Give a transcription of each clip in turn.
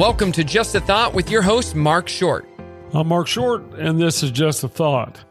Welcome to Just a Thought with your host, Mark Short. I'm Mark Short, and this is Just a Thought.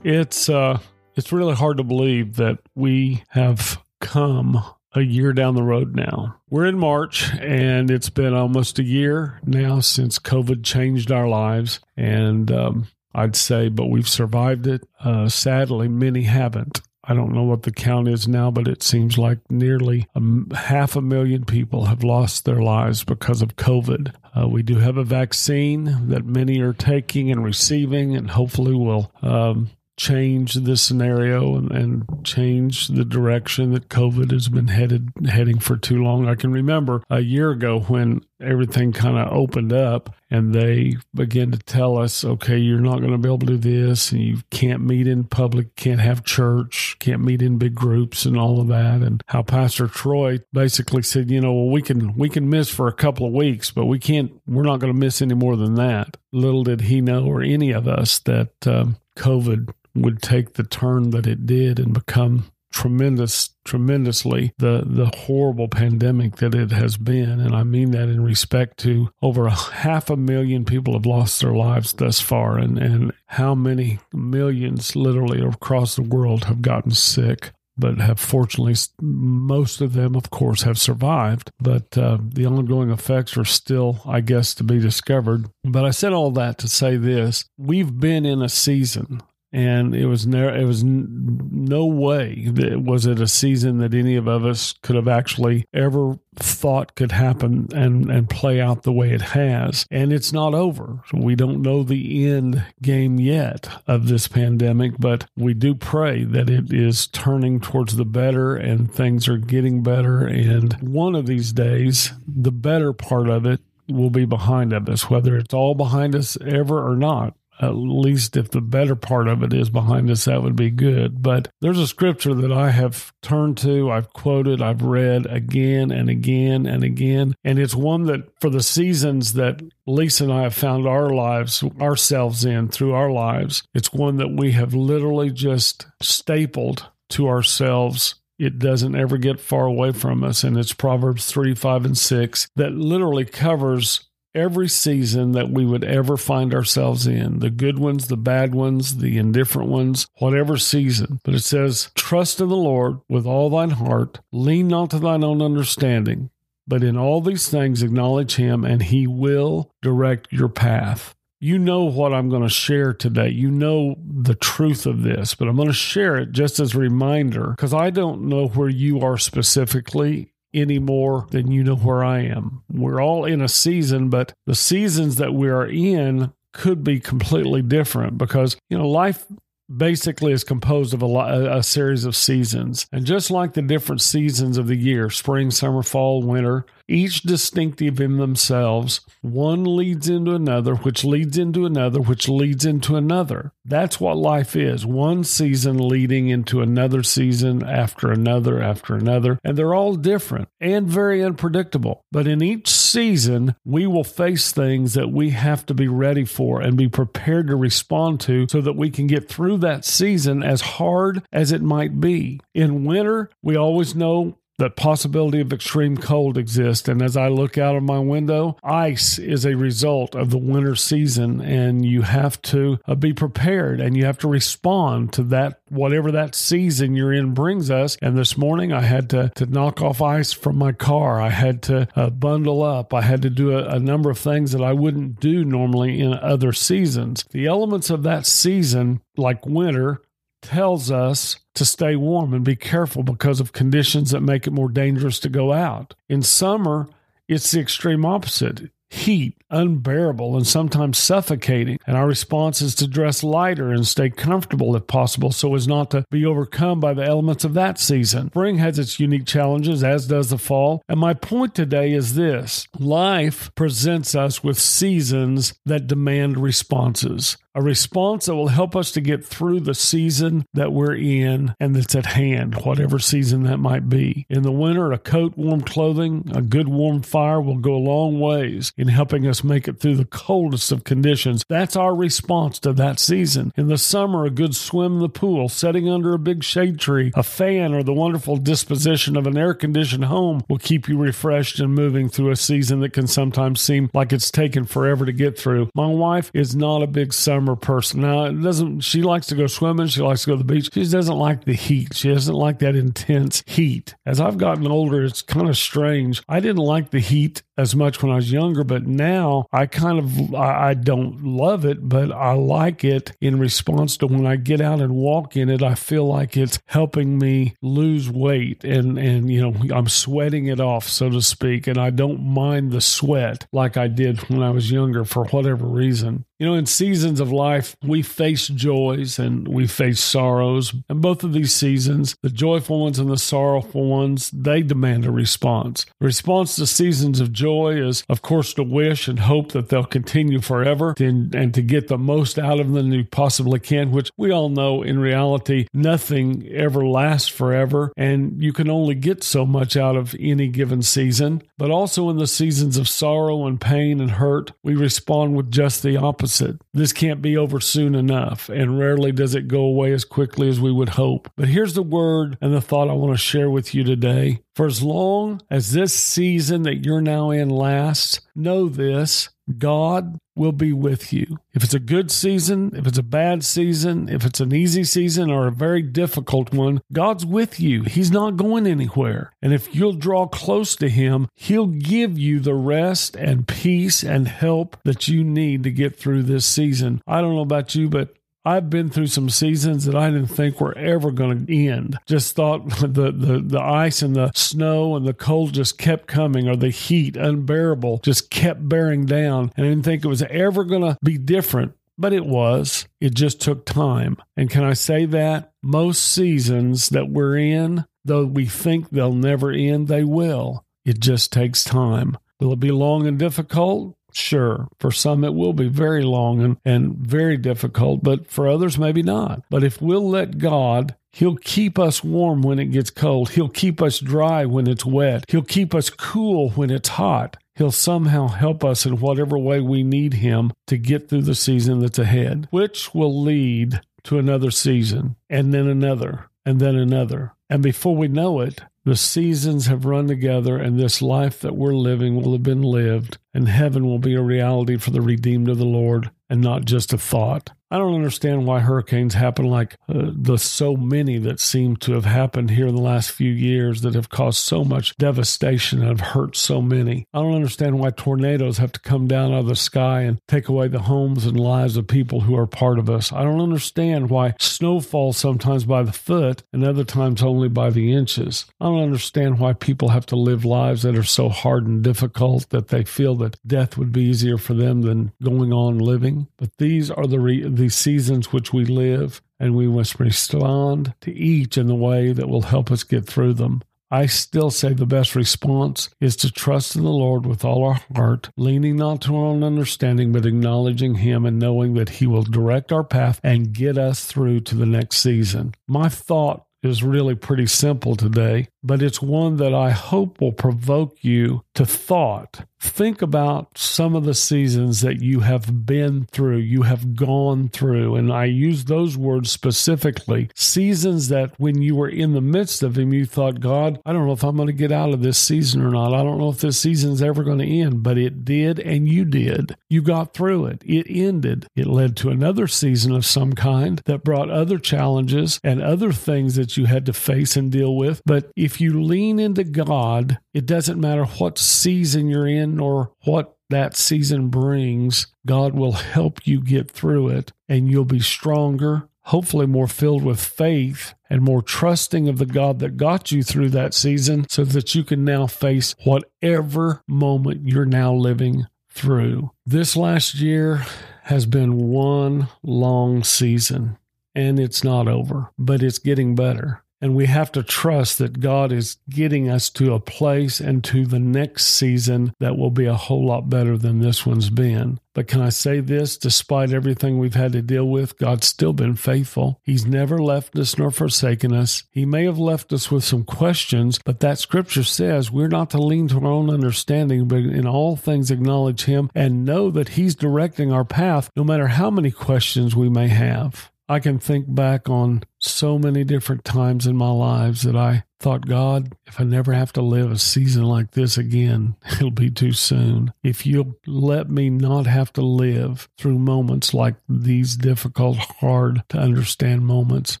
It's uh, it's really hard to believe that we have come a year down the road now. We're in March, and it's been almost a year now since COVID changed our lives. And um, I'd say, but we've survived it. Uh, sadly, many haven't. I don't know what the count is now, but it seems like nearly a, half a million people have lost their lives because of COVID. Uh, we do have a vaccine that many are taking and receiving, and hopefully will um, change the scenario and, and, change the direction that COVID has been headed heading for too long. I can remember a year ago when everything kind of opened up and they began to tell us, okay, you're not going to be able to do this and you can't meet in public, can't have church, can't meet in big groups and all of that. And how Pastor Troy basically said, you know, well, we can, we can miss for a couple of weeks, but we can't, we're not going to miss any more than that. Little did he know or any of us that um, COVID would take the turn that it did and become tremendous tremendously the the horrible pandemic that it has been. And I mean that in respect to over a half a million people have lost their lives thus far and and how many millions literally across the world have gotten sick but have fortunately most of them of course have survived. But uh, the ongoing effects are still i guess to be discovered. But i said all that to say this. We've been in a season and it was never it was no way that was it a season that any of us could have actually ever thought could happen and and play out the way it has. And it's not over. We don't know the end game yet of this pandemic but we do pray that it is turning towards the better and things are getting better. And one of these days the better part of it will be behind us whether it's all behind us ever or not at least if the better part of it is behind us, that would be good. But there's a scripture that I have turned to, I've quoted, I've read again and again and again. And it's one that for the seasons that Lisa and I have found our lives, ourselves in through our lives, it's one that we have literally just stapled to ourselves it doesn't ever get far away from us. And it's Proverbs 3, 5, and 6 that literally covers every season that we would ever find ourselves in the good ones, the bad ones, the indifferent ones, whatever season. But it says, Trust in the Lord with all thine heart, lean not to thine own understanding, but in all these things acknowledge him, and he will direct your path. You know what I'm going to share today. You know the truth of this, but I'm going to share it just as a reminder because I don't know where you are specifically any more than you know where I am. We're all in a season, but the seasons that we are in could be completely different because, you know, life basically is composed of a, lot, a, series of seasons. And just like the different seasons of the year spring, summer, fall, winter each distinctive in themselves. One leads into another, which leads into another, which leads into another. That's what life is one season leading into another season after another after another. And they're all different and very unpredictable. But in each season, we will face things that we have to be ready for and be prepared to respond to so that we can get through that season as hard as it might be. In winter, we always know that possibility of extreme cold exists. And as I look out of my window, ice is a result of the winter season, and you have to uh, be prepared and you have to respond to that, whatever that season you're in brings us. And this morning, I had to, to knock off ice from my car. I had to uh, bundle up. I had to do a, a number of things that I wouldn't do normally in other seasons. The elements of that season, like winter, tells us to stay warm and be careful because of conditions that make it more dangerous to go out. In summer, it's the extreme opposite heat, unbearable, and sometimes suffocating. And our response is to dress lighter and stay comfortable if possible so as not to be overcome by the elements of that season. Spring has its unique challenges, as does the fall. And my point today is this life presents us with seasons that demand responses. A response that will help us to get through the season that we're in and that's at hand, whatever season that might be. In the winter, a coat, warm clothing, a good warm fire will go a long ways in helping us make it through the coldest of conditions. That's our response to that season. In the summer, a good swim in the pool, setting under a big shade tree, a fan, or the wonderful disposition of an air conditioned home will keep you refreshed and moving through a season that can sometimes seem like it's taken forever to get through. My wife is not a big summer person. Now, it doesn't she likes to go swimming, she likes to go to the beach. She doesn't like the heat. She doesn't like that intense heat. As I've gotten older, it's kind of strange. I didn't like the heat as much when I was younger, but now I kind of I, don't love it, but I like it in response to when I get out and walk in it. I feel like it's helping me lose weight and and you know I'm sweating it off, so to speak, and I don't mind the sweat like I did when I was younger for whatever reason. You know, in seasons of life, we face joys and we face sorrows. And both of these seasons, the joyful ones and the sorrowful ones, they demand a response. The response to seasons of joy is, of course, to wish and hope that they'll continue forever and, and to get the most out of them you possibly can, which we all know in reality, nothing ever lasts forever. And you can only get so much out of any given season. But also in the seasons of sorrow and pain and hurt, we respond with just the opposite. This can't be over soon enough, and rarely does it go away as quickly as we would hope. But here's the word and the thought I want to share with you today. For as long as this season that you're now in lasts, know this God will be with you. If it's a good season, if it's a bad season, if it's an easy season or a very difficult one, God's with you. He's not going anywhere. And if you'll draw close to Him, He'll give you the rest and peace and help that you need to get through this season. I don't know about you, but I've been through some seasons that I didn't think were ever going to end. Just thought the, the, the ice and the snow and the cold just kept coming, or the heat, unbearable, just kept bearing down. And I didn't think it was ever going to be different. But it was. It just took time. And can I say that? Most seasons that we're in, though we think they'll never end, they will. It just takes time. Will it be long and difficult? Sure, for some it will be very long and, and very difficult, but for others, maybe not. But if we'll let God, He'll keep us warm when it gets cold. He'll keep us dry when it's wet. He'll keep us cool when it's hot. He'll somehow help us in whatever way we need Him to get through the season that's ahead, which will lead to another season, and then another, and then another. And before we know it, the seasons have run together, and this life that we're living will have been lived, and heaven will be a reality for the redeemed of the Lord and not just a thought. I don't understand why hurricanes happen like uh, the so many that seem to have happened here in the last few years that have caused so much devastation and have hurt so many. I don't understand why tornadoes have to come down out of the sky and take away the homes and lives of people who are part of us. I don't understand why snow falls sometimes by the foot and other times only by the inches. I don't understand why people have to live lives that are so hard and difficult that they feel that death would be easier for them than going on living. But these are the re- the seasons which we live, and we must respond to each in the way that will help us get through them. I still say the best response is to trust in the Lord with all our heart, leaning not to our own understanding, but acknowledging Him and knowing that He will direct our path and get us through to the next season. My thought is really pretty simple today, but it's one that I hope will provoke you to thought think about some of the seasons that you have been through, you have gone through. And I use those words specifically seasons that when you were in the midst of them, you thought, God, I don't know if I'm going to get out of this season or not. I don't know if this season's ever going to end, but it did, and you did. You got through it. It ended. It led to another season of some kind that brought other challenges and other things that you had to face and deal with. But if you lean into God, it doesn't matter what season you're in or what that season brings, God will help you get through it and you'll be stronger, hopefully more filled with faith and more trusting of the God that got you through that season so that you can now face whatever moment you're now living through. This last year has been one long season and it's not over, but it's getting better. And we have to trust that God is getting us to a place and to the next season that will be a whole lot better than this one's been. But can I say this? Despite everything we've had to deal with, God's still been faithful. He's never left us nor forsaken us. He may have left us with some questions, but that scripture says we're not to lean to our own understanding, but in all things acknowledge Him and know that He's directing our path no matter how many questions we may have. I can think back on so many different times in my lives that I thought, God, if I never have to live a season like this again, it'll be too soon. If you'll let me not have to live through moments like these difficult, hard to understand moments,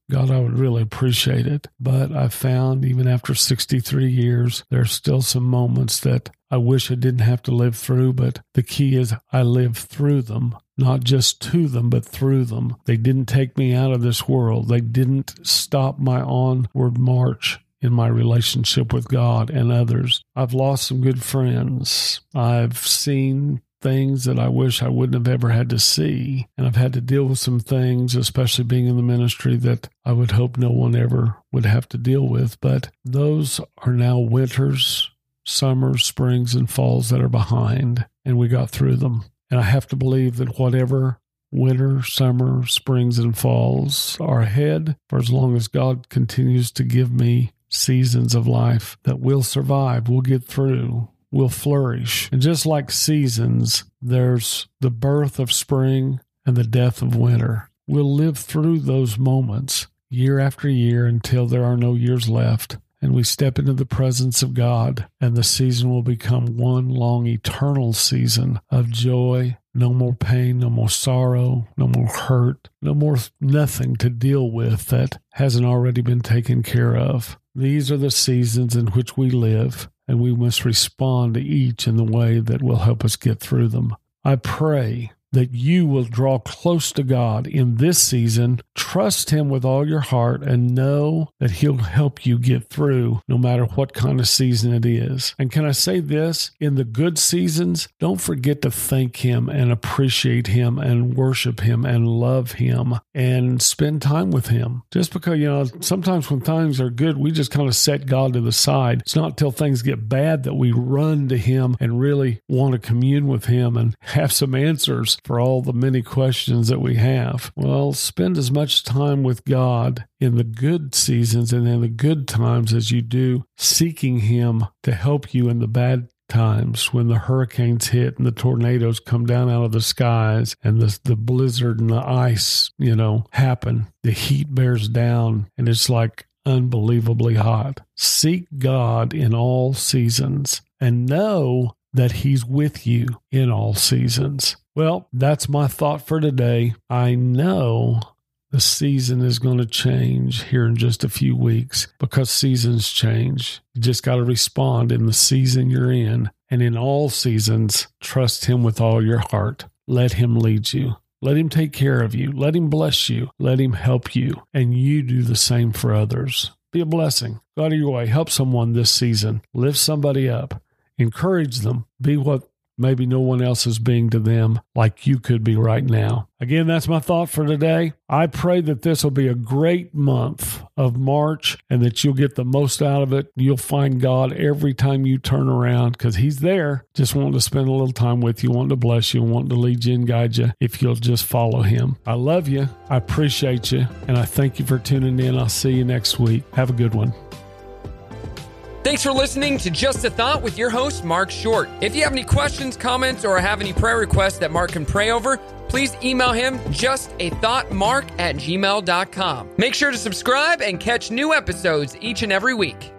God, I would really appreciate it. But I found even after 63 years, there's still some moments that I wish I didn't have to live through, but the key is I live through them not just to them, but through them. They didn't take me out of this world. They didn't stop my onward march in my relationship with God and others. I've lost some good friends. I've seen things that I wish I wouldn't have ever had to see. And I've had to deal with some things, especially being in the ministry, that I would hope no one ever would have to deal with. But those are now winters, summers, springs, and falls that are behind. And we got through them. And I have to believe that whatever winter, summer, springs, and falls are ahead, for as long as God continues to give me seasons of life that we'll survive, we'll get through, we'll flourish. And just like seasons, there's the birth of spring and the death of winter. We'll live through those moments year after year until there are no years left and we step into the presence of God, and the season will become one long eternal season of joy. No more pain, no more sorrow, no more hurt, no more nothing to deal with that hasn't already been taken care of. These are the seasons in which we live, and we must respond to each in the way that will help us get through them. I pray that you will draw close to God in this season. Trust Him with all your heart and know that He'll help you get through no matter what kind of season it is. And can I say this? In the good seasons, don't forget to thank Him and appreciate Him and worship Him and love Him and spend time with Him. Just because, you know, sometimes when things are good, we just kind of set God to the side. It's not till things get bad that we run to Him and really want to commune with Him and have some answers for all the many questions that we have. Well, spend as much time with God in the good seasons and in the good times as you do seeking Him to help you in the bad times when the hurricanes hit and the tornadoes come down out of the skies and the, the blizzard and the ice, you know, happen. The heat bears down and it's like unbelievably hot. Seek God in all seasons and know that He's with you in all seasons. Well, that's my thought for today. I know the season is going to change here in just a few weeks because seasons change. You just got to respond in the season you're in. And in all seasons, trust Him with all your heart. Let Him lead you. Let Him take care of you. Let Him bless you. Let Him help you. And you do the same for others. Be a blessing. Go out of your way. Help someone this season. Lift somebody up. Encourage them. Be what maybe no one else is being to them like you could be right now. Again, that's my thought for today. I pray that this will be a great month of March and that you'll get the most out of it. You'll find God every time you turn around because He's there, just wanting to spend a little time with you, wanting to bless you, wanting to lead you and guide you if you'll just follow Him. I love you. I appreciate you. And I thank you for tuning in. I'll see you next week. Have a good one. Thanks for listening to Just a Thought with your host, Mark Short. If you have any questions, comments, or have any prayer requests that Mark can pray over, please email him justathoughtmark at gmail.com. Make sure to subscribe and catch new episodes each and every week.